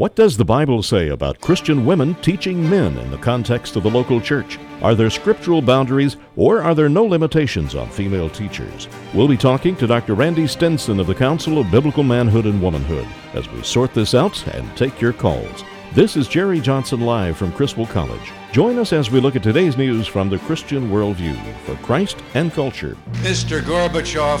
What does the Bible say about Christian women teaching men in the context of the local church? Are there scriptural boundaries or are there no limitations on female teachers? We'll be talking to Dr. Randy Stinson of the Council of Biblical Manhood and Womanhood as we sort this out and take your calls. This is Jerry Johnson live from Criswell College. Join us as we look at today's news from the Christian worldview for Christ and culture. Mr. Gorbachev,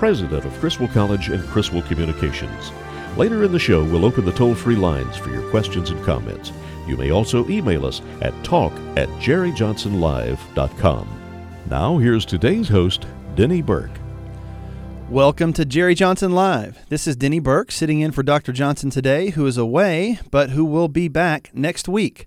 president of Criswell College and Criswell Communications. Later in the show, we'll open the toll free lines for your questions and comments. You may also email us at talk at jerryjohnsonlive.com. Now, here's today's host, Denny Burk. Welcome to Jerry Johnson Live. This is Denny Burk sitting in for Dr. Johnson today, who is away, but who will be back next week.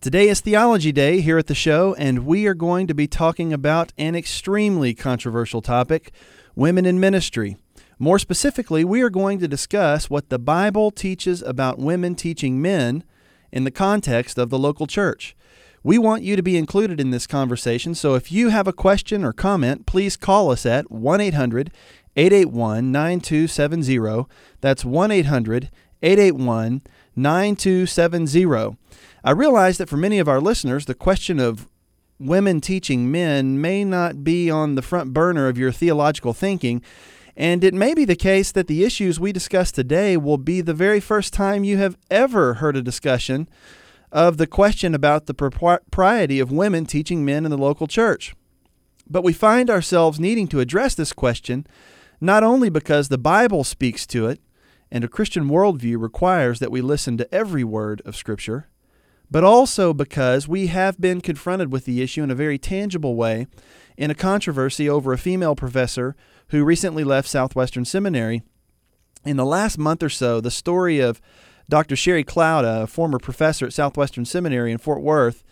Today is Theology Day here at the show, and we are going to be talking about an extremely controversial topic women in ministry. More specifically, we are going to discuss what the Bible teaches about women teaching men in the context of the local church. We want you to be included in this conversation, so if you have a question or comment, please call us at 1 800 881 9270. That's 1 800 881 9270. I realize that for many of our listeners, the question of women teaching men may not be on the front burner of your theological thinking. And it may be the case that the issues we discuss today will be the very first time you have ever heard a discussion of the question about the propriety of women teaching men in the local church. But we find ourselves needing to address this question not only because the Bible speaks to it and a Christian worldview requires that we listen to every word of Scripture, but also because we have been confronted with the issue in a very tangible way in a controversy over a female professor who recently left Southwestern Seminary. In the last month or so, the story of Dr. Sheri Cloud, a former professor at Southwestern Seminary in Fort Worth,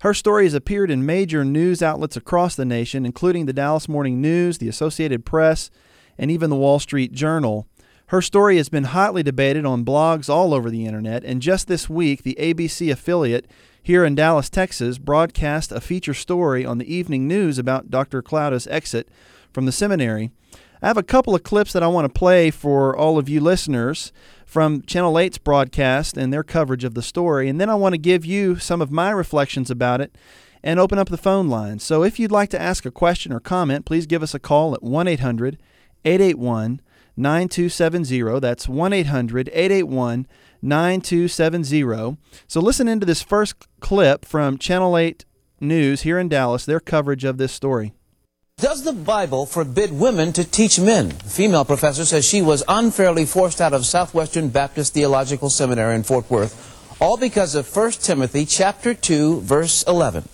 her story has appeared in major news outlets across the nation, including the Dallas Morning News, the Associated Press, and even the Wall Street Journal. Her story has been hotly debated on blogs all over the internet, and just this week, the ABC affiliate here in Dallas, Texas, broadcast a feature story on the evening news about Dr. Klouda's exit from the seminary. I have a couple of clips that I want to play for all of you listeners from Channel 8's broadcast and their coverage of the story, and then I want to give you some of my reflections about it and open up the phone lines. So if you'd like to ask a question or comment, please give us a call at 1 800 881 9270. That's 1 800 881 9270. So listen into this first clip from Channel 8 News here in Dallas, their coverage of this story. Does the Bible forbid women to teach men? A female professor says she was unfairly forced out of Southwestern Baptist Theological Seminary in Fort Worth, all because of 1 Timothy chapter 2, verse 11.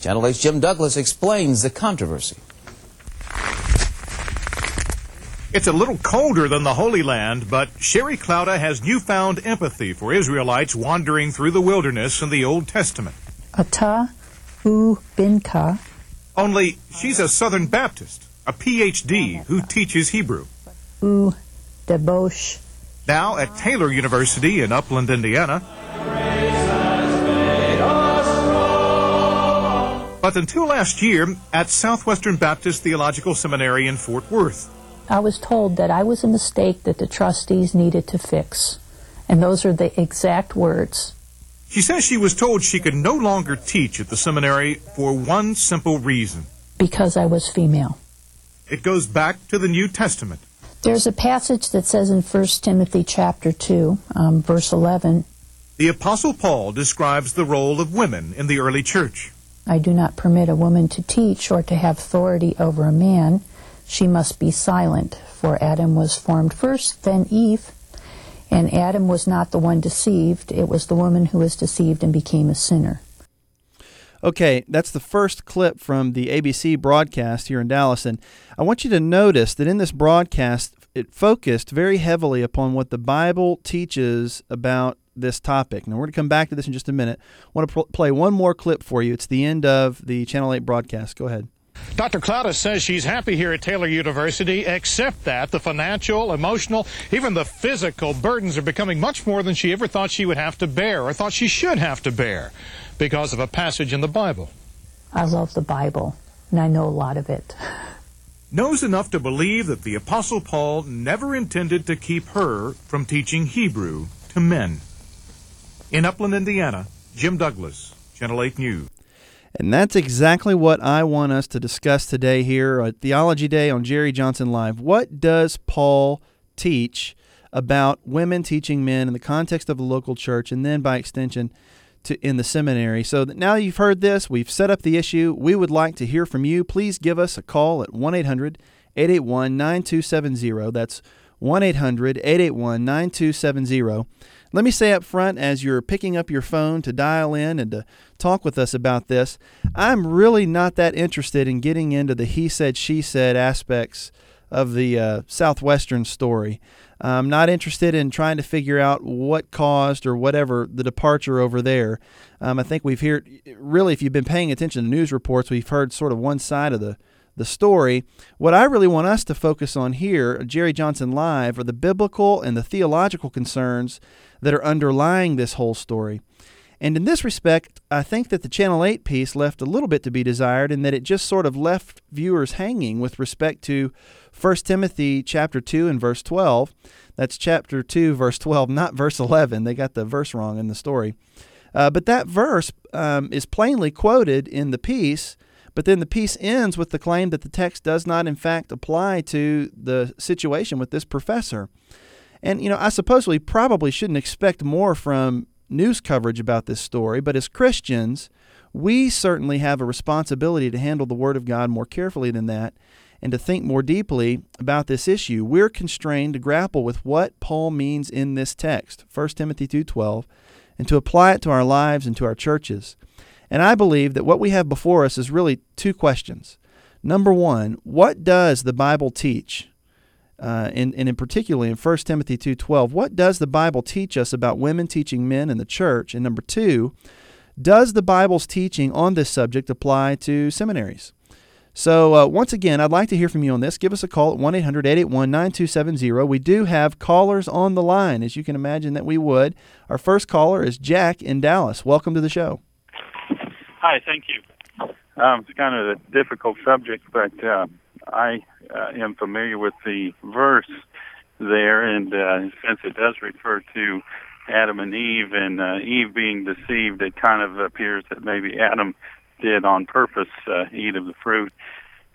Channel 8's Jim Douglas explains the controversy. It's a little colder than the Holy Land, but Sheri Klouda has newfound empathy for Israelites wandering through the wilderness in the Old Testament. Ata u binka only she's a Southern Baptist, a PhD who teaches Hebrew. U debosh. Now at Taylor University in Upland, Indiana. But until last year at Southwestern Baptist Theological Seminary in Fort Worth. I was told that I was a mistake that the trustees needed to fix. And those are the exact words. She says she was told she could no longer teach at the seminary for one simple reason because I was female. It goes back to the New Testament. There's a passage that says in 1 Timothy chapter 2, um, verse 11, The Apostle Paul describes the role of women in the early church. I do not permit a woman to teach or to have authority over a man. She must be silent, for Adam was formed first, then Eve. And Adam was not the one deceived, it was the woman who was deceived and became a sinner. Okay, that's the first clip from the ABC broadcast here in Dallas. And I want you to notice that in this broadcast, it focused very heavily upon what the Bible teaches about this topic. Now, we're going to come back to this in just a minute. I want to pl- play one more clip for you. It's the end of the Channel 8 broadcast. Go ahead. Dr. Klouda says she's happy here at Taylor University, except that the financial, emotional, even the physical burdens are becoming much more than she ever thought she would have to bear or thought she should have to bear because of a passage in the Bible. I love the Bible, and I know a lot of it. Knows enough to believe that the Apostle Paul never intended to keep her from teaching Hebrew to men. In Upland, Indiana, Jim Douglas, Channel 8 News. And that's exactly what I want us to discuss today here at Theology Day on Jerry Johnson Live. What does Paul teach about women teaching men in the context of the local church and then by extension to in the seminary? So now you've heard this, we've set up the issue. We would like to hear from you. Please give us a call at 1-800-881-9270. That's 1-800-881-9270. Let me say up front as you're picking up your phone to dial in and to talk with us about this, I'm really not that interested in getting into the he said, she said aspects of the uh, Southwestern story. I'm not interested in trying to figure out what caused or whatever the departure over there. Um, I think we've heard, really, if you've been paying attention to news reports, we've heard sort of one side of the the story. What I really want us to focus on here, Jerry Johnson Live, are the biblical and the theological concerns that are underlying this whole story. And in this respect, I think that the Channel 8 piece left a little bit to be desired in that it just sort of left viewers hanging with respect to 1 Timothy chapter 2 and verse 12. That's chapter 2 verse 12, not verse 11. They got the verse wrong in the story. Uh, but that verse um, is plainly quoted in the piece but then the piece ends with the claim that the text does not, in fact, apply to the situation with this professor. And, you know, I suppose we probably shouldn't expect more from news coverage about this story, but as Christians, we certainly have a responsibility to handle the Word of God more carefully than that and to think more deeply about this issue. We're constrained to grapple with what Paul means in this text, 1 Timothy 2:12, and to apply it to our lives and to our churches. And I believe that what we have before us is really two questions. Number one, what does the Bible teach? Uh, and, and in particularly in 1 Timothy 2.12, what does the Bible teach us about women teaching men in the church? And number two, does the Bible's teaching on this subject apply to seminaries? So, uh, once again, I'd like to hear from you on this. Give us a call at 1 800 881 9270. We do have callers on the line, as you can imagine that we would. Our first caller is Jack in Dallas. Welcome to the show. Hi, thank you. Um, it's kind of a difficult subject, but uh, I uh, am familiar with the verse there, and uh, since it does refer to Adam and Eve, and uh, Eve being deceived, it kind of appears that maybe Adam did on purpose uh, eat of the fruit,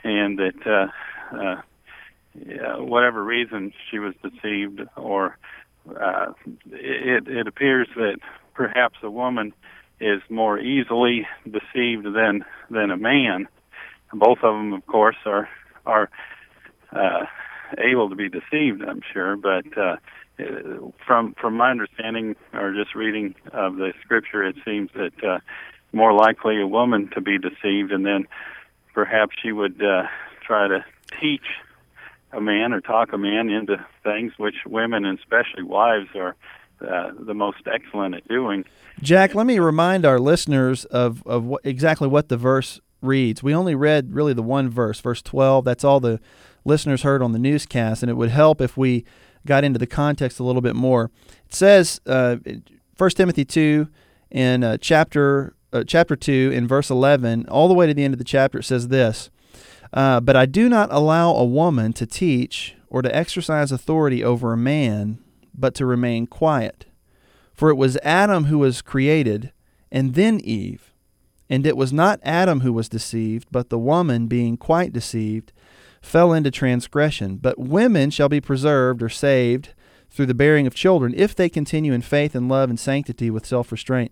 and that uh, uh, yeah, whatever reason she was deceived, or uh, it, it appears that perhaps a woman is more easily deceived than than a man. Both of them, of course, are are uh, able to be deceived. I'm sure, but uh, from from my understanding or just reading of the scripture, it seems that uh, more likely a woman to be deceived, and then perhaps she would uh, try to teach a man or talk a man into things which women, and especially wives, are uh, the most excellent at doing. Jack, let me remind our listeners of, of what, exactly what the verse reads. We only read really the one verse, verse 12. That's all the listeners heard on the newscast, and it would help if we got into the context a little bit more. It says, uh, 1 Timothy 2 in uh, chapter, uh, chapter 2 in verse 11, all the way to the end of the chapter, it says this uh, But I do not allow a woman to teach or to exercise authority over a man but to remain quiet. For it was Adam who was created, and then Eve. And it was not Adam who was deceived, but the woman being quite deceived, fell into transgression. But women shall be preserved or saved through the bearing of children if they continue in faith and love and sanctity with self restraint.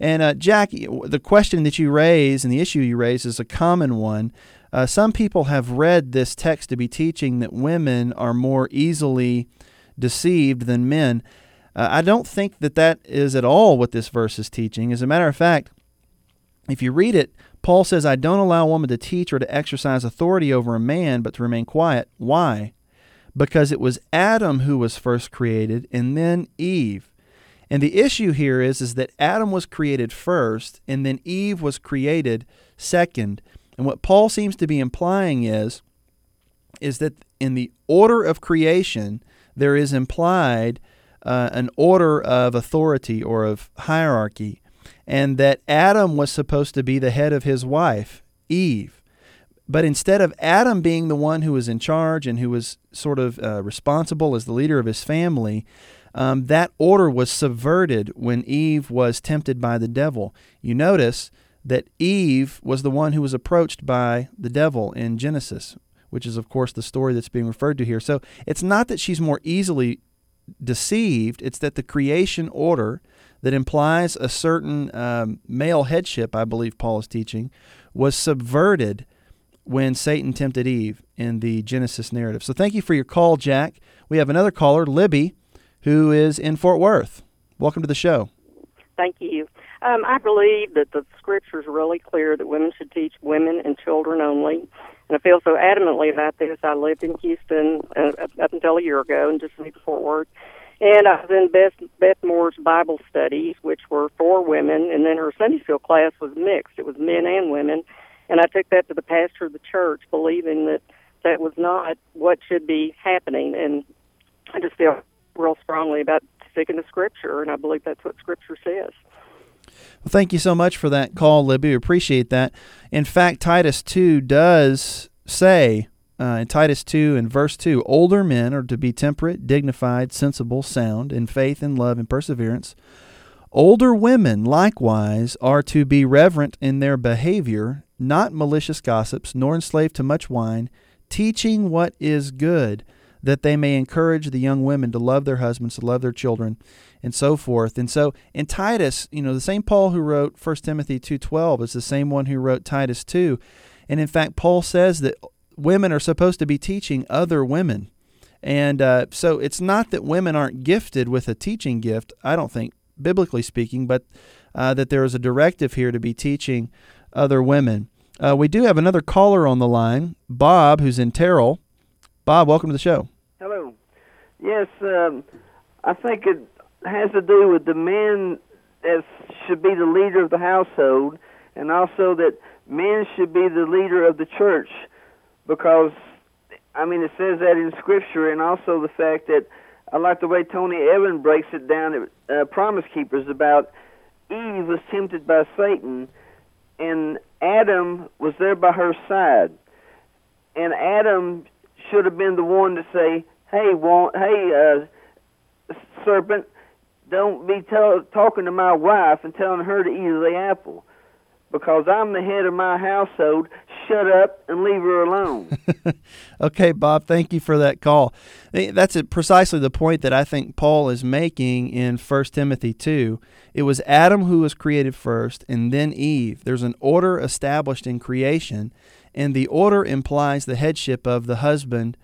And uh, Jack, the question that you raise and the issue you raise is a common one. Uh, some people have read this text to be teaching that women are more easily deceived than men. Uh, I don't think that that is at all what this verse is teaching. As a matter of fact, if you read it, Paul says, I don't allow a woman to teach or to exercise authority over a man, but to remain quiet. Why? Because it was Adam who was first created and then Eve. And the issue here is, is that Adam was created first and then Eve was created second. And what Paul seems to be implying is, is that in the order of creation, there is implied uh, an order of authority or of hierarchy and that Adam was supposed to be the head of his wife, Eve. But instead of Adam being the one who was in charge and who was sort of uh, responsible as the leader of his family, um, that order was subverted when Eve was tempted by the devil. You notice that Eve was the one who was approached by the devil in Genesis, which is, of course, the story that's being referred to here. So it's not that she's more easily deceived, it's that the creation order that implies a certain um, male headship, I believe Paul is teaching, was subverted when Satan tempted Eve in the Genesis narrative. So thank you for your call, Jack. We have another caller, Libby, who is in Fort Worth. Welcome to the show. Thank you. Um, I believe that the scripture is really clear that women should teach women and children only. And I feel so adamantly about this. I lived in Houston uh, up until a year ago and just moved to Fort Worth. And I was in Beth, Beth Moore's Bible studies, which were for women, and then her Sunday school class was mixed. It was men and women. And I took that to the pastor of the church, believing that that was not what should be happening. And I just feel real strongly about sticking to Scripture, and I believe that's what Scripture says. Well, thank you so much for that call, Libby. We appreciate that. In fact, Titus 2 does say uh, in Titus 2 and verse 2 older men are to be temperate, dignified, sensible, sound, in faith and love and perseverance. Older women likewise are to be reverent in their behavior, not malicious gossips, nor enslaved to much wine, teaching what is good, that they may encourage the young women to love their husbands, to love their children, and so forth. And so in Titus, you know, the same Paul who wrote 1 Timothy 2:12 is the same one who wrote Titus 2. And in fact, Paul says that women are supposed to be teaching other women. And uh, so it's not that women aren't gifted with a teaching gift, I don't think, biblically speaking, but uh, that there is a directive here to be teaching other women. Uh, we do have another caller on the line, Bob, who's in Terrell. Bob, welcome to the show. Hello. Yes, um, I think it has to do with the men as should be the leader of the household, and also that men should be the leader of the church because I mean it says that in Scripture, and also the fact that I like the way Tony Evans breaks it down at uh, Promise Keepers about Eve was tempted by Satan, and Adam was there by her side, and Adam should have been the one to say, "Hey, want, hey, uh, serpent, don't be tell, talking to my wife and telling her to eat the apple." because I'm the head of my household. Shut up and leave her alone. okay, Bob, thank you for that call. That's precisely the point that I think Paul is making in 1 Timothy 2. It was Adam who was created first and then Eve. There's an order established in creation, and the order implies the headship of the husband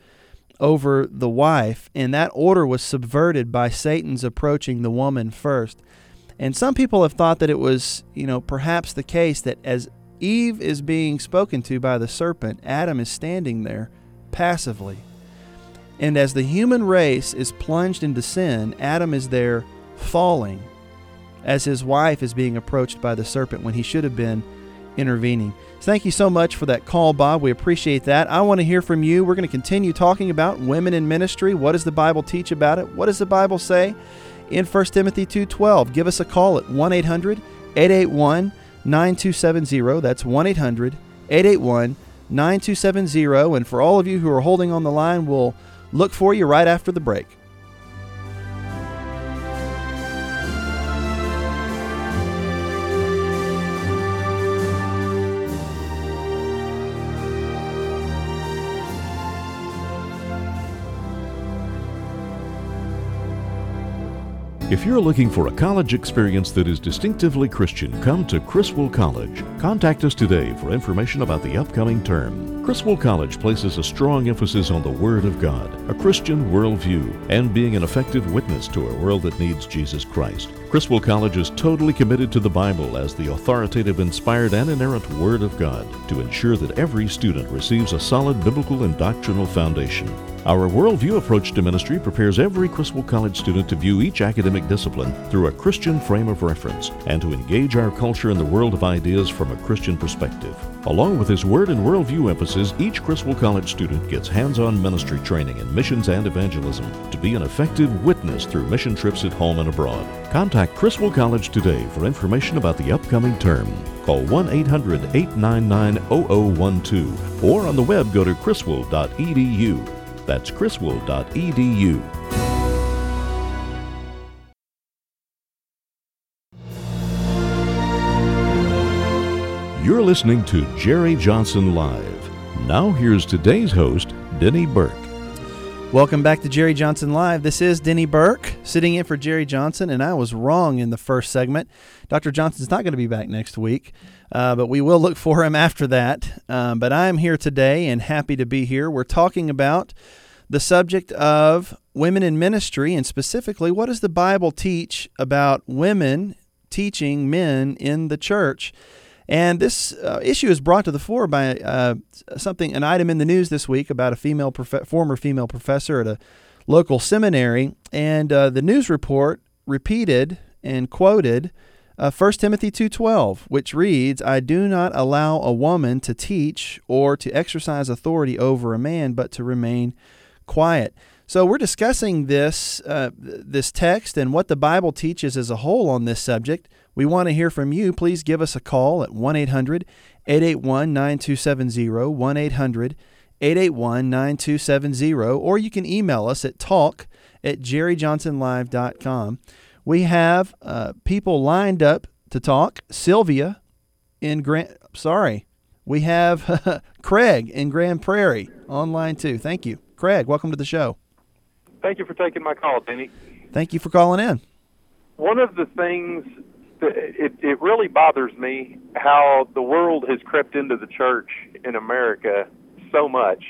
over the wife, and that order was subverted by Satan's approaching the woman first. And some people have thought that it was, you know, perhaps the case that as Eve is being spoken to by the serpent, Adam is standing there passively. And as the human race is plunged into sin, Adam is there falling as his wife is being approached by the serpent when he should have been intervening. Thank you so much for that call, Bob. We appreciate that. I want to hear from you. We're going to continue talking about women in ministry. What does the Bible teach about it? What does the Bible say? in 1 Timothy 2:12. Give us a call at 1-800-881-9270. That's 1-800-881-9270 and for all of you who are holding on the line, we'll look for you right after the break. If you're looking for a college experience that is distinctively Christian, come to Criswell College. Contact us today for information about the upcoming term. Criswell College places a strong emphasis on the Word of God, a Christian worldview, and being an effective witness to a world that needs Jesus Christ. Criswell College is totally committed to the Bible as the authoritative, inspired, and inerrant Word of God to ensure that every student receives a solid biblical and doctrinal foundation. Our worldview approach to ministry prepares every Criswell College student to view each academic discipline through a Christian frame of reference and to engage our culture in the world of ideas from a Christian perspective. Along with this word and worldview emphasis, each Criswell College student gets hands on ministry training in missions and evangelism to be an effective witness through mission trips at home and abroad. Contact Criswell College today for information about the upcoming term. Call 1 800 899 0012 or on the web go to criswell.edu. That's criswell.edu. You're listening to Jerry Johnson Live. Now here's today's host, Denny Burk. Welcome back to Jerry Johnson Live. This is Denny Burke sitting in for Jerry Johnson, and I was wrong in the first segment. Dr. Johnson's not going to be back next week, uh, but we will look for him after that. Um, but I'm here today and happy to be here. We're talking about the subject of women in ministry, and specifically, what does the Bible teach about women teaching men in the church? And this uh, issue is brought to the fore by uh, something, an item in the news this week about a female prof- former female professor at a local seminary, and uh, the news report repeated and quoted uh, 1 Timothy 2:12, which reads, "I do not allow a woman to teach or to exercise authority over a man, but to remain quiet." So we're discussing this uh, this text and what the Bible teaches as a whole on this subject. We want to hear from you. Please give us a call at 1 800 881 9270, 1 800 881 9270, or you can email us at talk at jerryjohnsonlive.com. We have uh, people lined up to talk. Sylvia in Grand, sorry, we have Craig in Grand Prairie online too. Thank you. Craig, welcome to the show. Thank you for taking my call, Denny. Thank you for calling in. One of the things it, it really bothers me how the world has crept into the church in America so much.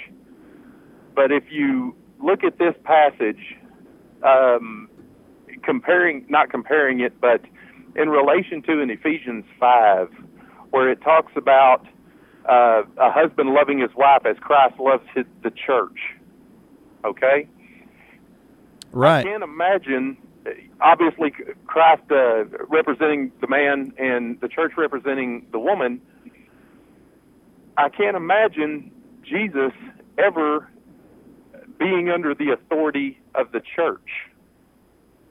But if you look at this passage, um, comparing, not comparing it, but in relation to in Ephesians 5, where it talks about uh, a husband loving his wife as Christ loves his, the church. Okay? Right. I can't imagine, obviously, Christ uh, representing the man and the church representing the woman. I can't imagine Jesus ever being under the authority of the church.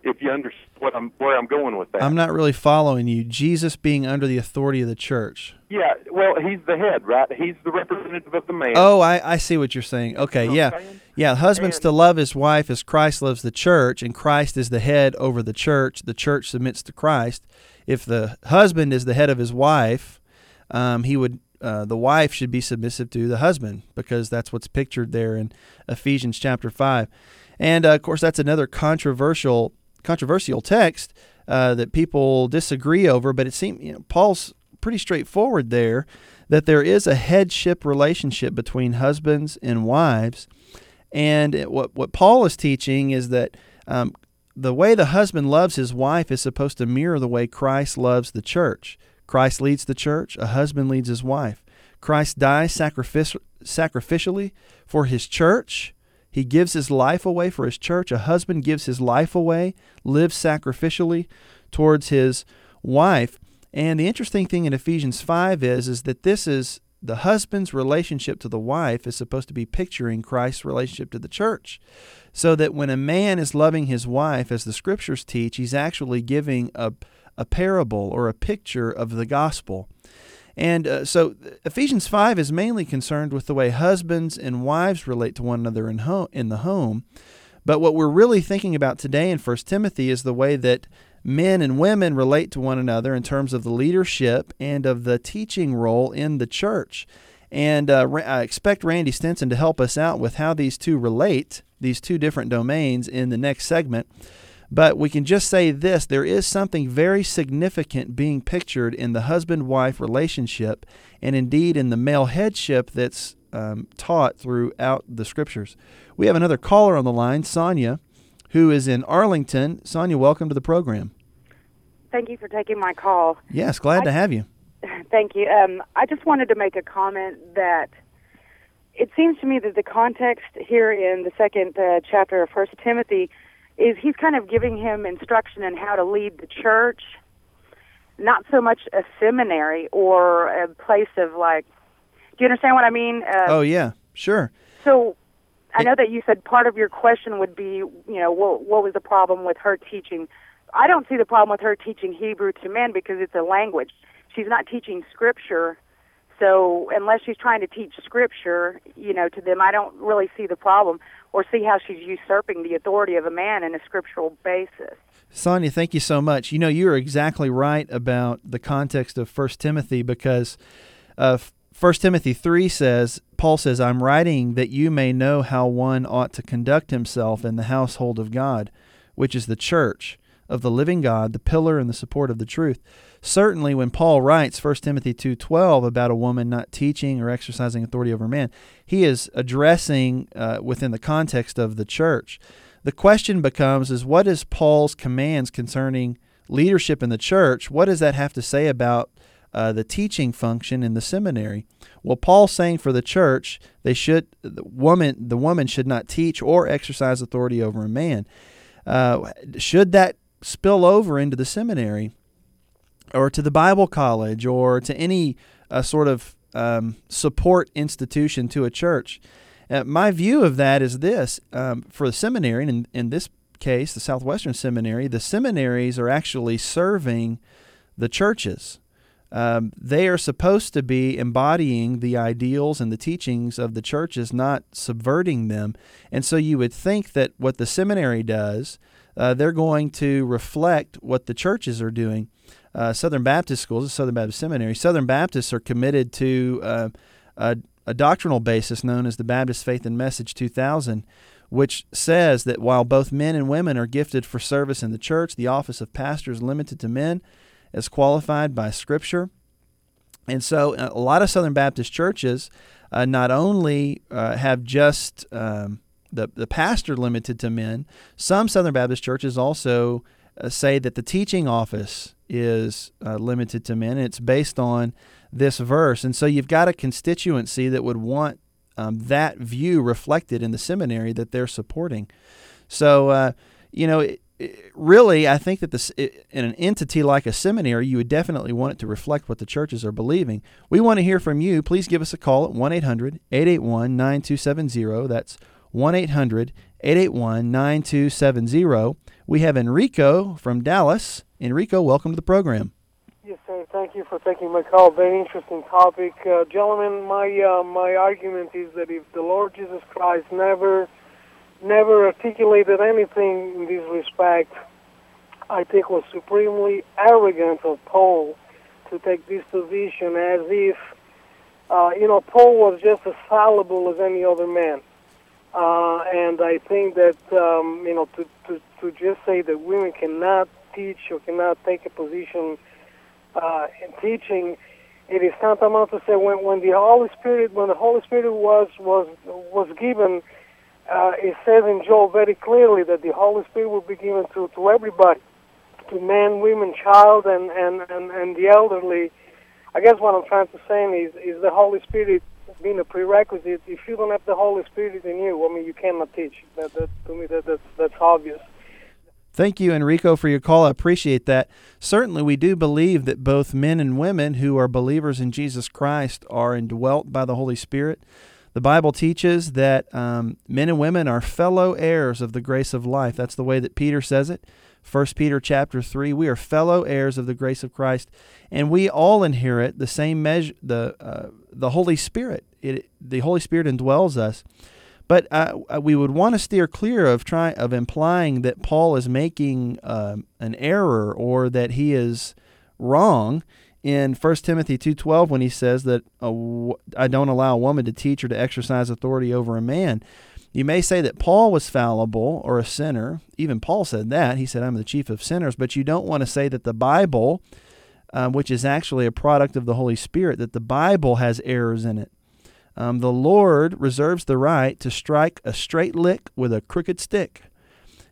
If you understand what I'm, where I'm going with that. I'm not really following you. Jesus being under the authority of the church. Yeah, well, he's the head, right? He's the representative of the man. Oh, I, I see what you're saying. Okay, You know yeah. saying? Yeah, husband's to love his wife as Christ loves the church, and Christ is the head over the church. The church submits to Christ. If the husband is the head of his wife, um, he would uh, the wife should be submissive to the husband because that's what's pictured there in Ephesians chapter five. And uh, of course, that's another controversial controversial text uh, that people disagree over. But it seems you know, Paul's pretty straightforward there that there is a headship relationship between husbands and wives. And what what Paul is teaching is that um, the way the husband loves his wife is supposed to mirror the way Christ loves the church. Christ leads the church. A husband leads his wife. Christ dies sacrific- sacrificially for his church. He gives his life away for his church. A husband gives his life away, lives sacrificially towards his wife. And the interesting thing in Ephesians 5 is, is that this is the husband's relationship to the wife is supposed to be picturing Christ's relationship to the church. So that when a man is loving his wife, as the scriptures teach, he's actually giving a, a parable or a picture of the gospel. And uh, so Ephesians 5 is mainly concerned with the way husbands and wives relate to one another in, ho- in the home. But what we're really thinking about today in 1 Timothy is the way that men and women relate to one another in terms of the leadership and of the teaching role in the church. And uh, I expect Randy Stinson to help us out with how these two relate, these two different domains, in the next segment. But we can just say this there is something very significant being pictured in the husband wife relationship and indeed in the male headship that's um, taught throughout the scriptures. We have another caller on the line, Sonia, who is in Arlington. Sonia, welcome to the program. Thank you for taking my call. Yes, glad I, to have you. Thank you. Um, I just wanted to make a comment that it seems to me that the context here in the second uh, chapter of First Timothy is he's kind of giving him instruction in how to lead the church, not so much a seminary or a place of like. Do you understand what I mean? Uh, oh yeah, sure. So I know that you said part of your question would be, you know, what, what was the problem with her teaching? I don't see the problem with her teaching Hebrew to men because it's a language. She's not teaching scripture. So unless she's trying to teach scripture, you know, to them, I don't really see the problem or see how she's usurping the authority of a man in a scriptural basis. Sonia, thank you so much. You know, you're exactly right about the context of First Timothy because uh, 1 Timothy 3 says, Paul says, I'm writing that you may know how one ought to conduct himself in the household of God, which is the church of the living God, the pillar and the support of the truth. Certainly when Paul writes 1 Timothy 2:12 about a woman not teaching or exercising authority over a man, he is addressing uh, within the context of the church. The question becomes is what is Paul's commands concerning leadership in the church? What does that have to say about uh, the teaching function in the seminary. Well, Paul's saying for the church, they should the woman the woman should not teach or exercise authority over a man. Uh, should that spill over into the seminary, or to the Bible college, or to any uh, sort of um, support institution to a church? Uh, my view of that is this: um, for the seminary, and in, in this case, the Southwestern Seminary, the seminaries are actually serving the churches um, they are supposed to be embodying the ideals and the teachings of the churches, not subverting them. And so you would think that what the seminary does, uh, they're going to reflect what the churches are doing. Uh, Southern Baptist schools, Southern Baptist Seminary, Southern Baptists are committed to uh, a, a doctrinal basis known as the Baptist Faith and Message 2000 which says that while both men and women are gifted for service in the church, the office of pastor is limited to men as qualified by Scripture. And so uh, a lot of Southern Baptist churches uh, not only uh, have just um, the, the pastor limited to men, some Southern Baptist churches also uh, say that the teaching office is uh, limited to men. It's based on this verse. And so you've got a constituency that would want um, that view reflected in the seminary that they're supporting. So, uh, you know, really, I think that this in an entity like a seminary, you would definitely want it to reflect what the churches are believing. We want to hear from you. Please give us a call at 1 800 881 9270. That's 1 800 881 9270. We have Enrico from Dallas. Enrico, welcome to the program. Yes, sir. Thank you for taking my call. Very interesting topic. Uh, gentlemen, my, uh, my argument is that if the Lord Jesus Christ never never articulated anything in this respect. I think was supremely arrogant of Paul to take this position as if, uh, you know, Paul was just as fallible as any other man. Uh, and I think that, um, you know, to, to, to just say that women cannot teach or cannot take a position uh, in teaching, it is tantamount to say when, when the Holy Spirit, when the Holy Spirit was, was, was given, uh, it says in Joel very clearly that the Holy Spirit will be given to, to everybody, to men, women, child, and, and, and, and the elderly. I guess what I'm trying to say is, is the Holy Spirit being a prerequisite. If you don't have the Holy Spirit in you, I mean, you cannot teach. That, that to me, that, that's, that's obvious. Thank you, Enrico, for your call. I appreciate that. Certainly, we do believe that both men and women who are believers in Jesus Christ are indwelt by the Holy Spirit. The Bible teaches that um, men and women are fellow heirs of the grace of life. That's the way that Peter says it. 1 Peter chapter 3 we are fellow heirs of the grace of Christ and we all inherit the same measure the uh, the Holy Spirit it, the Holy Spirit indwells us but uh, uh we would want to steer clear of try of implying that Paul is making um, an error or that he is wrong in 1 Timothy 2:12 when he says that I don't allow a woman to teach or to exercise authority over a man. You may say that Paul was fallible or a sinner. Even Paul said that. He said, I'm the chief of sinners. But you don't want to say that the Bible, um, which is actually a product of the Holy Spirit, that the Bible has errors in it. Um, the Lord reserves the right to strike a straight lick with a crooked stick.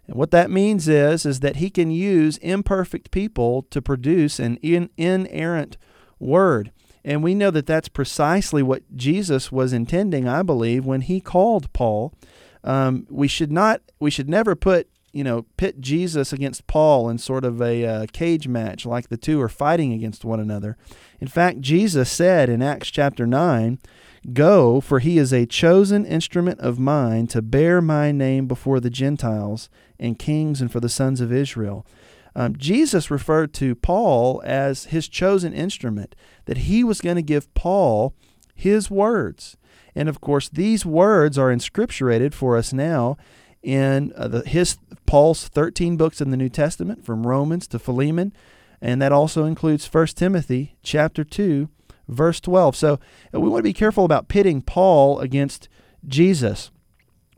And what that means is, is that he can use imperfect people to produce an in, inerrant word. And we know that that's precisely what Jesus was intending, I believe, when he called Paul. Um, we should not, we should never put, you know, pit Jesus against Paul in sort of a uh, cage match, like the two are fighting against one another. In fact, Jesus said in Acts chapter nine, "Go, for he is a chosen instrument of mine to bear my name before the Gentiles and kings, and for the sons of Israel." Um, Jesus referred to Paul as his chosen instrument, that he was going to give Paul his words. And of course, these words are inscripturated for us now in uh, the, his Paul's 13 books in the New Testament, from Romans to Philemon, and that also includes 1 Timothy chapter 2, verse 12. So uh, we want to be careful about pitting Paul against Jesus.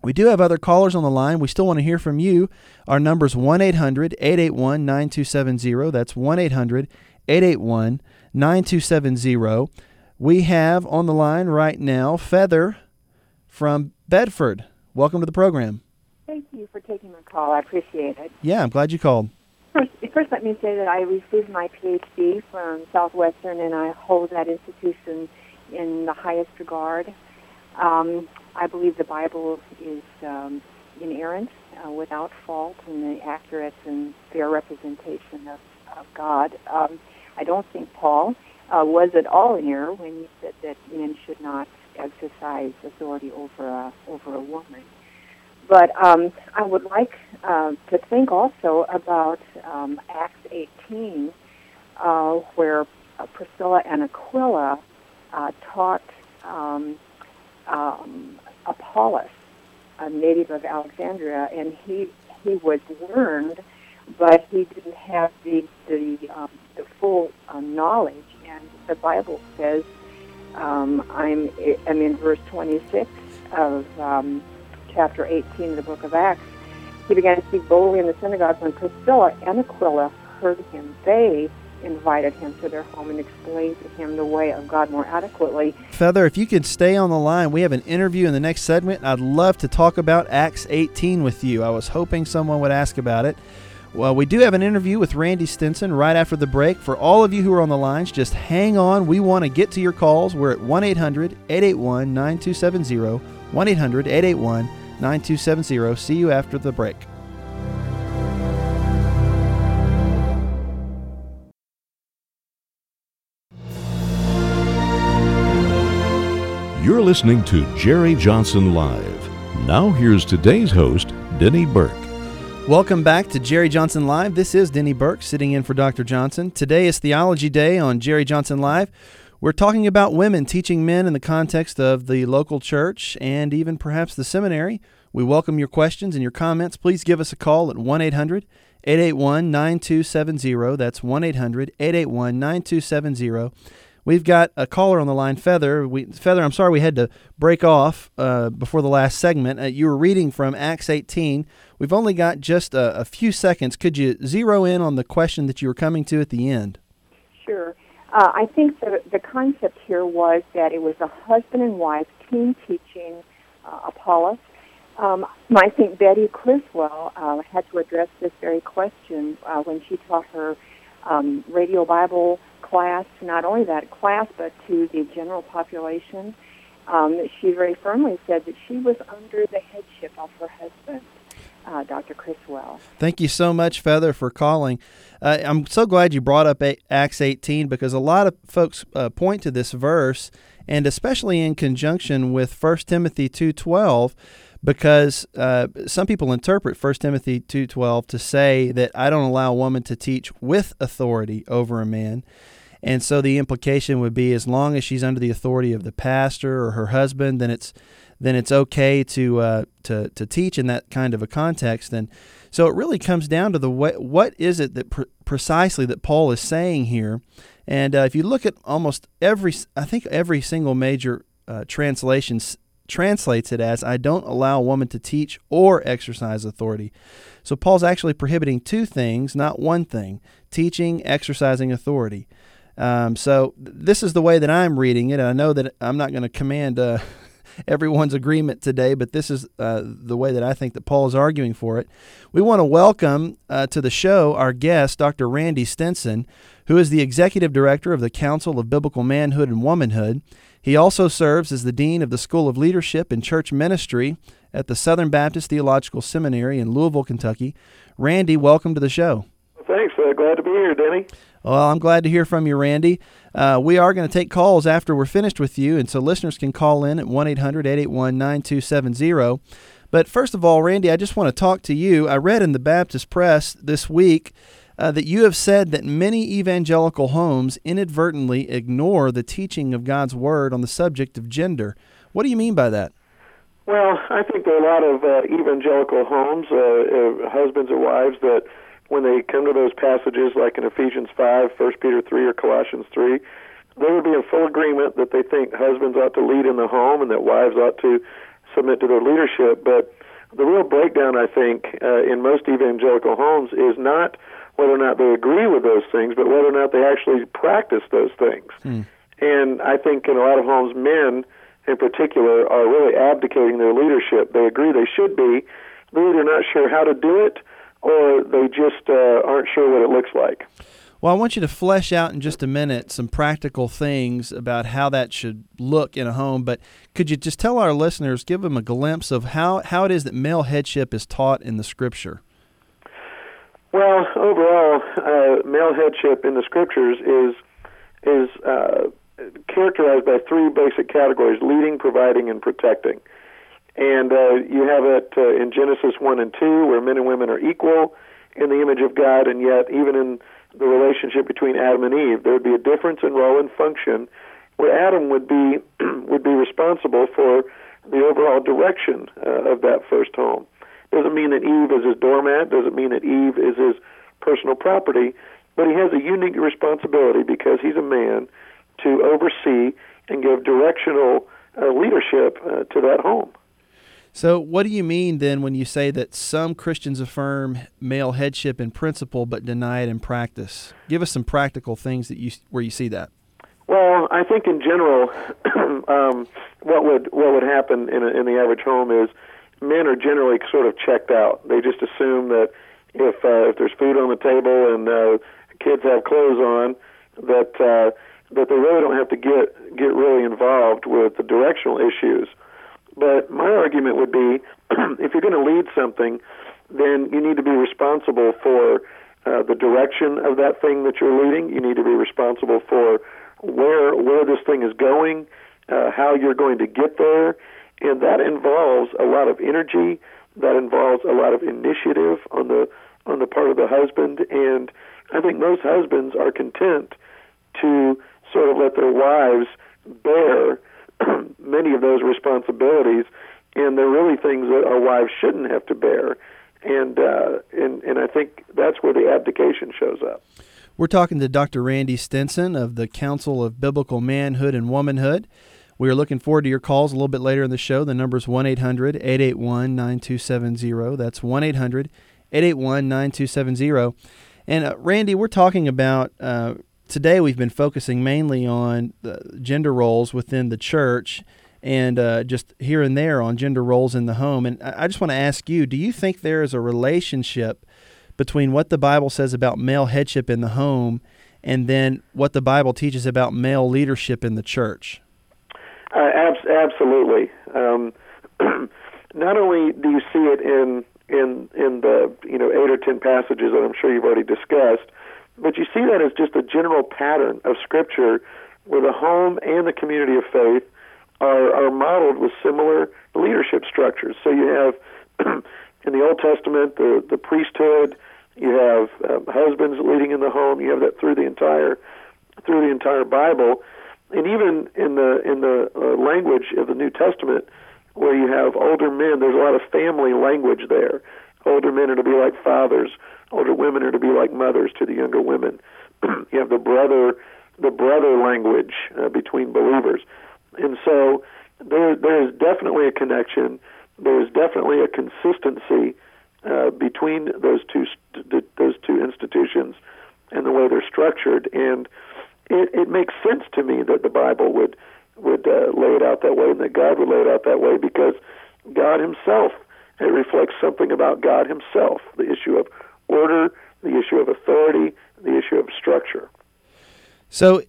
We do have other callers on the line. We still want to hear from you. Our number is 1 800 881 9270. That's 1 800 881 9270. We have on the line right now Feather from Bedford. Welcome to the program. Thank you for taking my call. I appreciate it. Yeah, I'm glad you called. First, first let me say that I received my PhD from Southwestern, and I hold that institution in the highest regard. Um, I believe the Bible is um, inerrant, uh, without fault, and the accurate and fair representation of, of God. Um, I don't think Paul uh, was at all in error when he said that men should not exercise authority over a over a woman. But um, I would like uh, to think also about um, Acts 18, uh, where uh, Priscilla and Aquila uh, taught um, um, Apollos, a native of Alexandria, and he he was learned, but he didn't have the the, um, the full uh, knowledge. And the Bible says, um, I'm I'm in verse 26 of chapter 18 of the book of Acts. He began to speak boldly in the synagogues. when Priscilla and Aquila heard him. They invited him to their home and explained to him the way of God more adequately. Feather, if you could stay on the line, we have an interview in the next segment. I'd love to talk about Acts 18 with you. I was hoping someone would ask about it. Well, we do have an interview with Randy Stinson right after the break. For all of you who are on the lines, just hang on. We want to get to your calls. We're at 1 800 881 9270. 1 800 881 9270. See you after the break. You're listening to Jerry Johnson Live. Now, here's today's host, Denny Burk. Welcome back to Jerry Johnson Live. This is Denny Burk sitting in for Dr. Johnson. Today is Theology Day on Jerry Johnson Live. We're talking about women teaching men in the context of the local church and even perhaps the seminary. We welcome your questions and your comments. Please give us a call at 1 800 881 9270. That's 1 800 881 9270. We've got a caller on the line, Feather. We, Feather, I'm sorry we had to break off uh, before the last segment. Uh, you were reading from Acts 18. We've only got just a, a, few seconds. Could you zero in on the question that you were coming to at the end? Sure. Uh, I think the, the concept here was that it was a husband and wife team teaching uh, Apollos. Um, I think Betty Criswell uh, had to address this very question uh, when she taught her um, radio Bible class, not only that class, but to the general population. Um, she very firmly said that she was under the headship of her husband. Uh, Dr. Criswell. Thank you so much, Feather, for calling. Uh, I'm so glad you brought up Acts 18 because a lot of folks uh, point to this verse, and especially in conjunction with 1 Timothy 2:12, because uh, some people interpret 1 Timothy 2:12 to say that I don't allow a woman to teach with authority over a man. And so the implication would be as long as she's under the authority of the pastor or her husband, then it's then it's okay to uh, to to teach in that kind of a context. And so it really comes down to the what is it that precisely that Paul is saying here. And uh, if you look at almost every, I think every single major uh, translation translates it as I don't allow a woman to teach or exercise authority. So Paul's actually prohibiting two things, not one thing teaching, exercising authority. Um, so this is the way that I'm reading it. I know that I'm not going to command uh, everyone's agreement today, but this is uh, the way that I think that Paul is arguing for it. We want to welcome uh, to the show our guest, Dr. Randy Stinson, who is the executive director of the Council of Biblical Manhood and Womanhood. He also serves as the dean of the School of Leadership and Church Ministry at the Southern Baptist Theological Seminary in Louisville, Kentucky. Randy, welcome to the show. Thanks. Uh, glad to be here, Denny. Well, I'm glad to hear from you, Randy. Uh, we are going to take calls after we're finished with you, and so listeners can call in at 1 800 881 9270. But first of all, Randy, I just want to talk to you. I read in the Baptist Press this week uh, that you have said that many evangelical homes inadvertently ignore the teaching of God's Word on the subject of gender. What do you mean by that? Well, I think there are a lot of uh, evangelical homes, uh, uh husbands or wives, that when they come to those passages like in Ephesians 5, 1 Peter 3, or Colossians 3, they would be in full agreement that they think husbands ought to lead in the home and that wives ought to submit to their leadership. But the real breakdown, I think, uh, in most evangelical homes is not whether or not they agree with those things, but whether or not they actually practice those things. Hmm. And I think in a lot of homes, men in particular are really abdicating their leadership. They agree they should be, but they're either not sure how to do it or they just uh, aren't sure what it looks like. Well, I want you to flesh out in just a minute some practical things about how that should look in a home. But could you just tell our listeners, give them a glimpse of how, how it is that male headship is taught in the Scripture? Well, overall, uh, male headship in the Scriptures is is uh, characterized by three basic categories: leading, providing, and protecting. And uh, you have it uh, in Genesis 1 and 2, where men and women are equal in the image of God, and yet, even in the relationship between Adam and Eve, there would be a difference in role and function, where Adam would be would be responsible for the overall direction uh, of that first home. Doesn't mean that Eve is his doormat. Doesn't mean that Eve is his personal property. But he has a unique responsibility because he's a man to oversee and give directional uh, leadership uh, to that home. So, what do you mean then when you say that some Christians affirm male headship in principle but deny it in practice? Give us some practical things that you where you see that. Well, I think in general, um, what would what would happen in a, in the average home is men are generally sort of checked out. They just assume that if uh, if there's food on the table and uh, kids have clothes on, that uh, that they really don't have to get get really involved with the directional issues. But my argument would be if you're going to lead something, then you need to be responsible for uh, the direction of that thing that you're leading. You need to be responsible for where where this thing is going, uh, how you're going to get there, and that involves a lot of energy. That involves a lot of initiative on the on the part of the husband. And I think most husbands are content to sort of let their wives bear many of those responsibilities, and they're really things that our wives shouldn't have to bear. And uh, and and I think that's where the abdication shows up. We're talking to Dr. Randy Stinson of the Council of Biblical Manhood and Womanhood. We are looking forward to your calls a little bit later in the show. The number is 1 800 881 9270. That's 1 800 881 9270. And uh, Randy, we're talking about uh, today we've been focusing mainly on gender roles within the church and uh, just here and there on gender roles in the home. And I just want to ask you do you think there is a relationship between what the Bible says about male headship in the home and then what the Bible teaches about male leadership in the church? Uh, ab- absolutely. Um, not only do you see it in in in the you know eight or ten passages that I'm sure you've already discussed, but you see that as just a general pattern of Scripture where the home and the community of faith are, are modeled with similar leadership structures. So you have in the Old Testament the, the priesthood, you have um, husbands leading in the home, you have that through the entire through the entire Bible, and even in the in the uh, language of the New Testament, where you have older men, there's a lot of family language there. Older men are to be like fathers older women are to be like mothers to the younger women. you have the brother the brother language uh, between believers, and so there there is definitely a connection. There is definitely a consistency uh, between those two st- those two institutions and the way they're structured, and it, it makes sense to me that the Bible would would uh, lay it out that way, and that God would lay it out that way, because God Himself it reflects something about God Himself, the issue of order, the issue of authority, the issue of structure. So,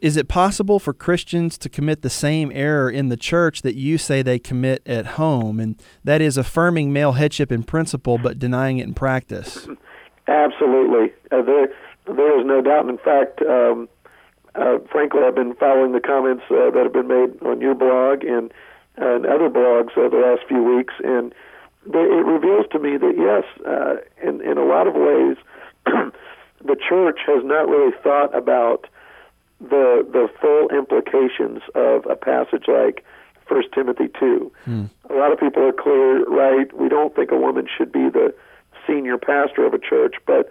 is it possible for Christians to commit the same error in the church that you say they commit at home, and that is affirming male headship in principle but denying it in practice? Absolutely, uh, there there is no doubt. In fact, um, uh, frankly, I've been following the comments uh, that have been made on your blog and and other blogs over the last few weeks, and it reveals to me that yes, uh, in in a lot of ways, the church has not really thought about the the full implications of a passage like First Timothy two. Hmm. A lot of people are clear, right? We don't think a woman should be the senior pastor of a church, but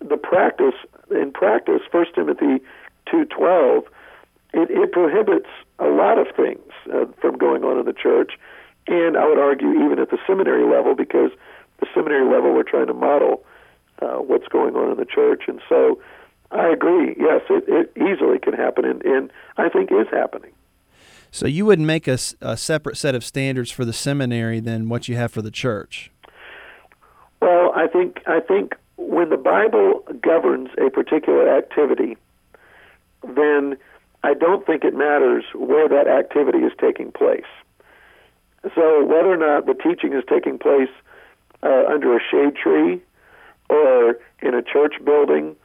the practice in practice, First Timothy two twelve, it, it prohibits a lot of things uh, from going on in the church, and I would argue even at the seminary level because the seminary level we're trying to model uh, what's going on in the church, and so I agree. Yes, it, it easily can happen, and, and I think is happening. So you wouldn't make a separate set of standards for the seminary than what you have for the church. Well, I think I think when the Bible governs a particular activity, then I don't think it matters where that activity is taking place. So whether or not the teaching is taking place uh, under a shade tree, or in a church building,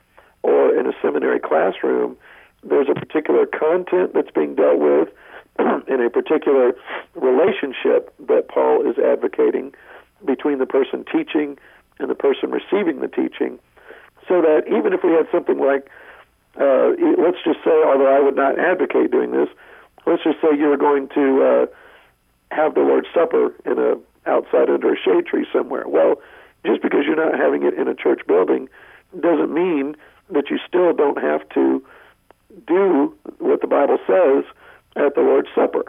or in a seminary classroom, there's a particular content that's being dealt with, in a particular relationship that Paul is advocating between the person teaching and the person receiving the teaching, so that even if we had something like, uh, let's just say, although I would not advocate doing this, let's just say you were going to uh, have the Lord's Supper in a outside under a shade tree somewhere. Well, just because you're not having it in a church building doesn't mean that you still don't have to do what the Bible says at the Lord's Supper.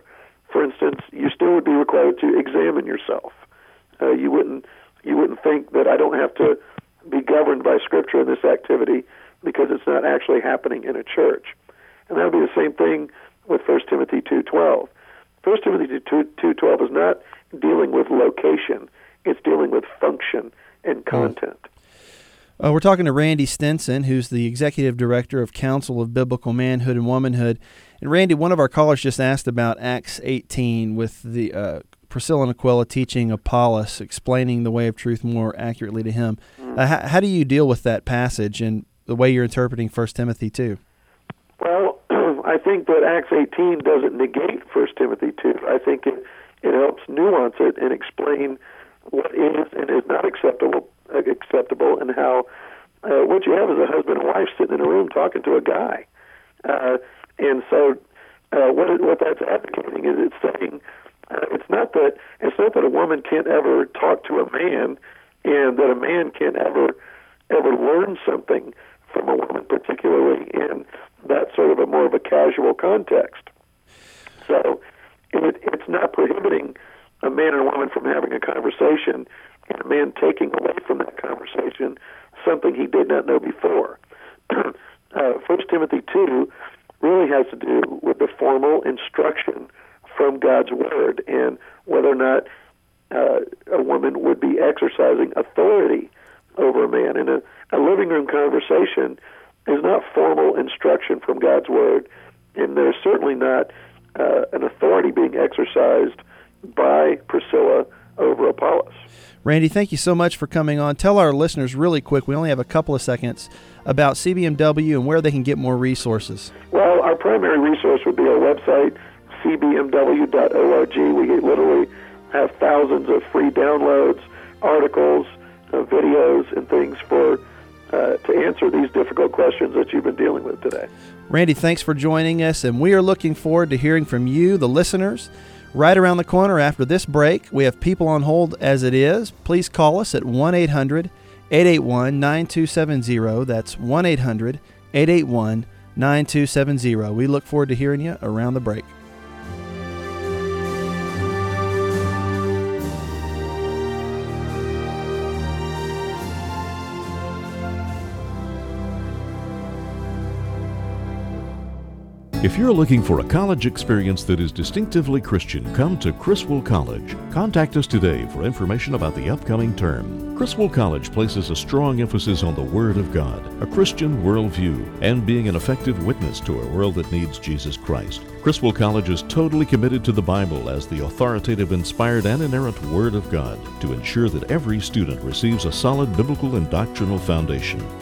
For instance, you still would be required to examine yourself. Uh, you wouldn't you wouldn't think that I don't have to be governed by Scripture in this activity because it's not actually happening in a church. And that would be the same thing with 1 Timothy 2.12. 1 Timothy 2.12 is not dealing with location. It's dealing with function and content. Uh, we're talking to Randy Stinson, who's the executive director of Council of Biblical Manhood and Womanhood. And Randy, one of our callers just asked about Acts 18 with the uh, Priscilla and Aquila teaching Apollos, explaining the way of truth more accurately to him. Uh, how, how do you deal with that passage and the way you're interpreting 1 Timothy 2? Well, I think that Acts 18 doesn't negate 1 Timothy 2. I think it, it helps nuance it and explain what is and is not acceptable acceptable and how uh, what you have is a husband and wife sitting in a room talking to a guy. Uh, and so uh, what what that's advocating is it's saying uh, it's not that it's not that a woman can't ever talk to a man and that a man can't ever ever learn something from a woman, particularly in that sort of a more of a casual context. So it, it's not prohibiting a man and a woman from having a conversation and a man taking away from that conversation something he did not know before. uh, Timothy 2 really has to do with the formal instruction from God's Word and whether or not uh, a woman would be exercising authority over a man. In a, a living room conversation is not formal instruction from God's Word, and there's certainly not uh, an authority being exercised by Priscilla over Apollos. Randy, thank you so much for coming on. Tell our listeners really quick, we only have a couple of seconds, about CBMW and where they can get more resources. Well, our primary resource would be our website, cbmw.org. We literally have thousands of free downloads, articles, uh, videos, and things for uh, to answer these difficult questions that you've been dealing with today. Randy, thanks for joining us, and we are looking forward to hearing from you, the listeners. Right around the corner after this break, we have people on hold as it is. Please call us at 1 800 881 9270. That's 1 800 881 9270. We look forward to hearing you around the break. If you're looking for a college experience that is distinctively Christian, come to Criswell College. Contact us today for information about the upcoming term. Criswell College places a strong emphasis on the Word of God, a Christian worldview, and being an effective witness to a world that needs Jesus Christ. Criswell College is totally committed to the Bible as the authoritative, inspired, and inerrant Word of God to ensure that every student receives a solid biblical and doctrinal foundation.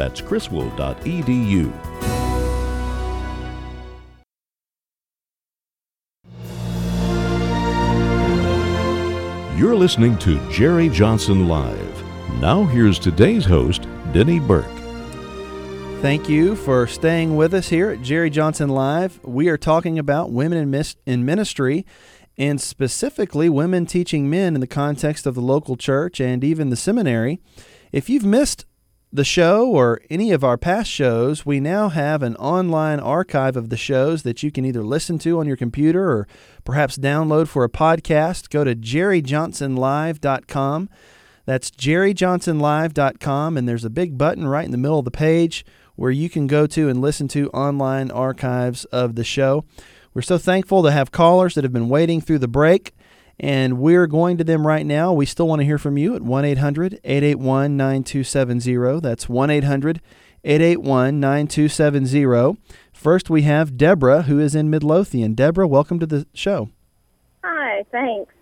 That's criswell.edu. You're listening to Jerry Johnson Live. Now here's today's host, Denny Burk. Thank you for staying with us here at Jerry Johnson Live. We are talking about women in, in ministry and specifically women teaching men in the context of the local church and even the seminary. If you've missed the show or any of our past shows, we now have an online archive of the shows that you can either listen to on your computer or perhaps download for a podcast. Go to jerryjohnsonlive.com. That's jerryjohnsonlive.com, and there's a big button right in the middle of the page where you can go to and listen to online archives of the show. We're so thankful to have callers that have been waiting through the break and we're going to them right now. We still want to hear from you at 1 800 881 9270. That's 1 800 881 9270. First, we have Deborah, who is in Midlothian. Deborah, welcome to the show. Hi, thanks.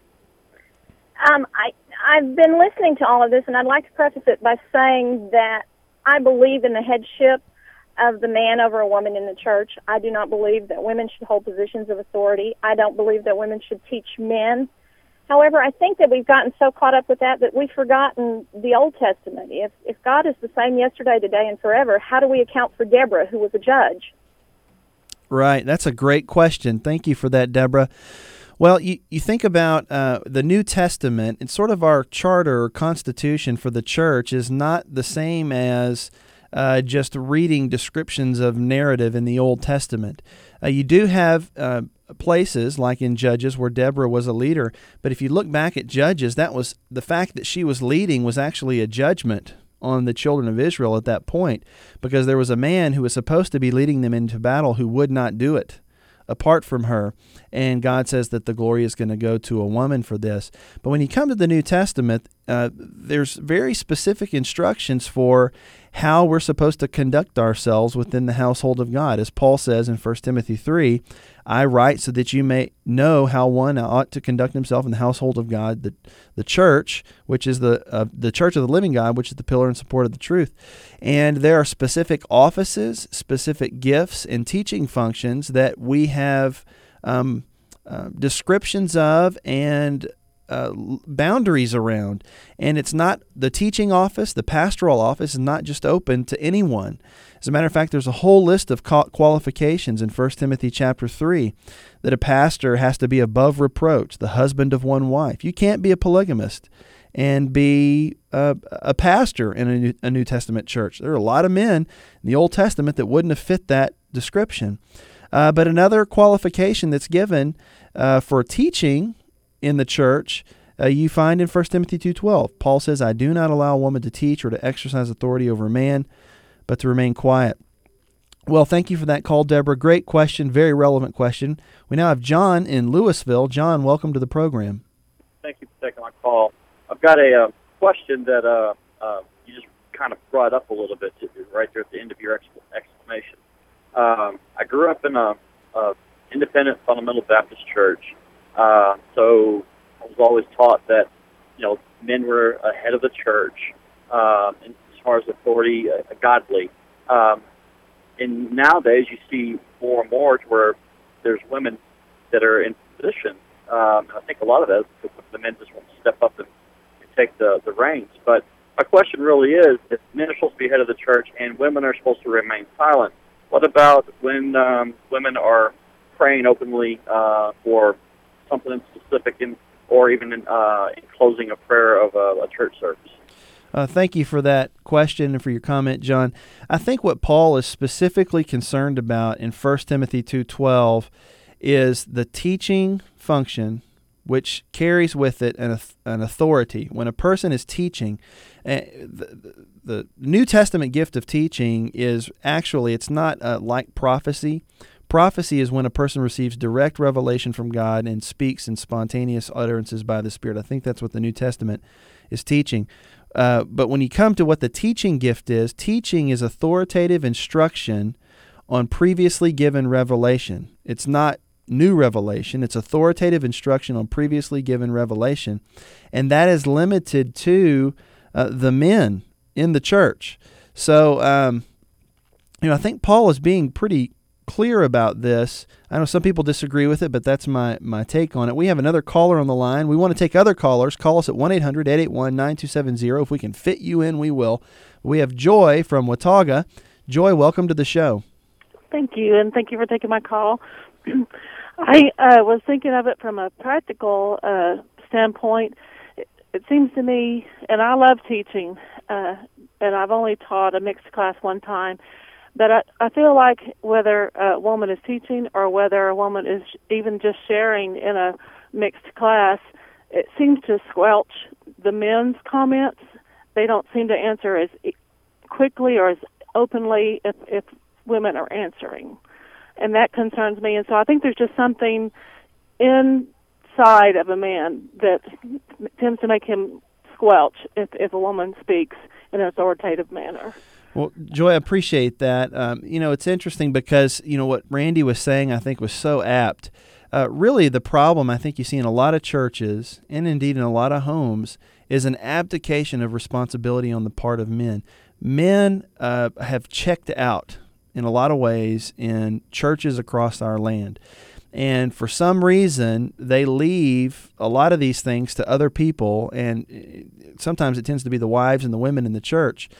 Um, I, I've been listening to all of this, and I'd like to preface it by saying that I believe in the headship of the man over a woman in the church. I do not believe that women should hold positions of authority. I don't believe that women should teach men However, I think that we've gotten so caught up with that that we've forgotten the Old Testament. If if God is the same yesterday, today, and forever, how do we account for Deborah, who was a judge? Right. That's a great question. Thank you for that, Deborah. Well, you, you think about uh, the New Testament, it's sort of our charter or constitution for the church is not the same as uh, just reading descriptions of narrative in the Old Testament. Uh, you do have uh, places like in Judges where Deborah was a leader, but if you look back at Judges, that was the fact that she was leading was actually a judgment on the children of Israel at that point because there was a man who was supposed to be leading them into battle who would not do it apart from her. And God says that the glory is going to go to a woman for this. But when you come to the New Testament, uh, there's very specific instructions for how we're supposed to conduct ourselves within the household of God. As Paul says in 1 Timothy 3, I write so that you may know how one ought to conduct himself in the household of God, the, the church, which is the, uh, the church of the living God, which is the pillar and support of the truth. And there are specific offices, specific gifts, and teaching functions that we have um, uh, descriptions of and uh, boundaries around. And it's not the teaching office, the pastoral office is not just open to anyone. As a matter of fact, there's a whole list of qualifications in 1 Timothy chapter 3 that a pastor has to be above reproach, the husband of one wife. You can't be a polygamist and be a, a pastor in a New, a New, Testament church. There are a lot of men in the Old Testament that wouldn't have fit that description. Uh, but another qualification that's given uh, for teaching in the church uh, you find in 1 Timothy 2.12. Paul says, I do not allow a woman to teach or to exercise authority over a man, but to remain quiet. Well, thank you for that call, Deborah. Great question, very relevant question. We now have John in Louisville. John, welcome to the program. Thank you for taking my call. I've got a uh, question that uh, uh, you just kind of brought up a little bit right there at the end of your explanation. Um, I grew up in a, a independent fundamental Baptist church, uh, so I was always taught that you know men were ahead of the church um, as far as authority, uh, godly. Um, and nowadays, you see more and more to where there's women that are in position. Um, I think a lot of that is because the men just want to step up and, and take the the reins. But my question really is: if men are supposed to be head of the church and women are supposed to remain silent, what about when um, women are praying openly uh, for something specific, in, or even in, uh, in closing a prayer of a, a church service. Uh, thank you for that question and for your comment, John. I think what Paul is specifically concerned about in 1 Timothy 2:12 is the teaching function which carries with it an, an authority. When a person is teaching, uh, the, the, New Testament gift of teaching is actually it's not uh, like prophecy. Prophecy is when a person receives direct revelation from God and speaks in spontaneous utterances by the Spirit. I think that's what the New Testament is teaching. Uh, but when you come to what the teaching gift is, teaching is authoritative instruction on previously given revelation. It's not new revelation, it's authoritative instruction on previously given revelation. And that is limited to uh, the men in the church. So, um, you know, I think Paul is being pretty clear about this. I know some people disagree with it, but that's my, my take on it. We have another caller on the line. We want to take other callers. Call us at 1 800 881 9270. If we can fit you in, we will. We have Joy from Watauga. Joy, welcome to the show. Thank you, and thank you for taking my call. I uh, was thinking of it from a practical uh, standpoint. It, seems to me, and I love teaching, uh, and I've only taught a mixed class one time but I, I feel like whether a woman is teaching or whether a woman is even just sharing in a mixed class, it seems to squelch the men's comments. They don't seem to answer as quickly or as openly if, if women are answering. And that concerns me. And so I think there's just something inside of a man that tends to make him squelch if, if a woman speaks in an authoritative manner. Well, Joy, I appreciate that. Um, you know, it's interesting because, you know, what Randy was saying, I think, was so apt. Uh, really, the problem I think you see in a lot of churches and indeed in a lot of homes is an abdication of responsibility on the part of men. Men uh, have checked out in a lot of ways in churches across our land. And for some reason, they leave a lot of these things to other people, and uh, sometimes it tends to be the wives and the women in the church.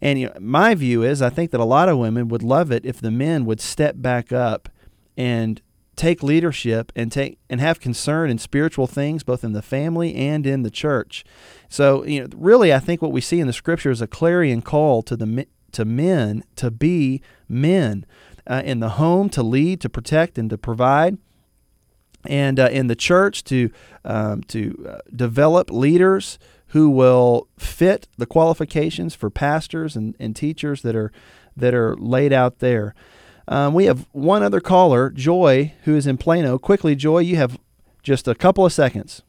And you know, my view is, I think that a lot of women would love it if the men would step back up and take leadership and take and have concern in spiritual things, both in the family and in the church. So, you know, really, I think what we see in the scripture is a clarion call to the to men to be men uh, in the home, to lead, to protect, and to provide and uh, in the church to um, to uh, develop leaders who will fit the qualifications for pastors and, and teachers that are that are laid out there. Um, we have one other caller, Joy, who is in Plano. Quickly, Joy, you have just a couple of seconds.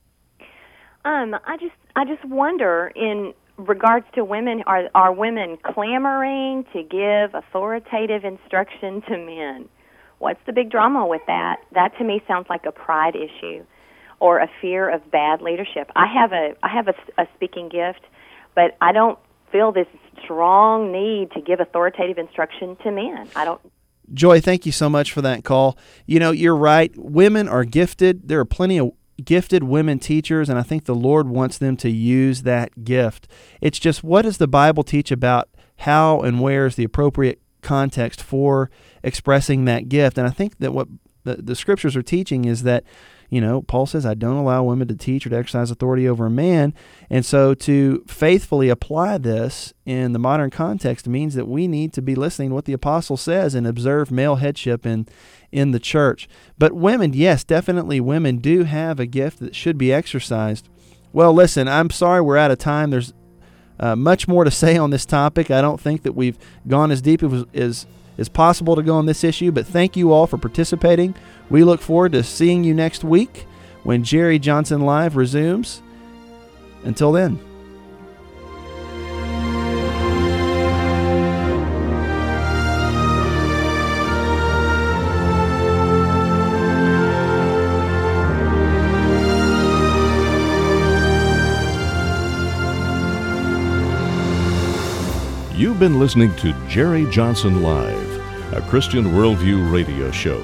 Um, I just I just wonder in regards to women are are women clamoring to give authoritative instruction to men? What's the big drama with that? That to me sounds like a pride issue or a fear of bad leadership. I have a I have a, a speaking gift, but I don't feel this strong need to give authoritative instruction to men. I don't Joy, thank you so much for that call. You know, you're right. Women are gifted. There are plenty of gifted women teachers, and I think the Lord wants them to use that gift. It's just what does the Bible teach about how and where is the appropriate context for expressing that gift? And I think that what the, the scriptures are teaching is that you know, Paul says, I don't allow women to teach or to exercise authority over a man. And so to faithfully apply this in the modern context means that we need to be listening to what the apostle says and observe male headship in, in the church. But women, yes, definitely women do have a gift that should be exercised. Well, listen, I'm sorry we're out of time. There's uh, much more to say on this topic. I don't think that we've gone as deep as, as is possible to go on this issue, but thank you all for participating. We look forward to seeing you next week when Jerry Johnson Live resumes. Until then. You've been listening to Jerry Johnson Live a Christian Worldview radio show.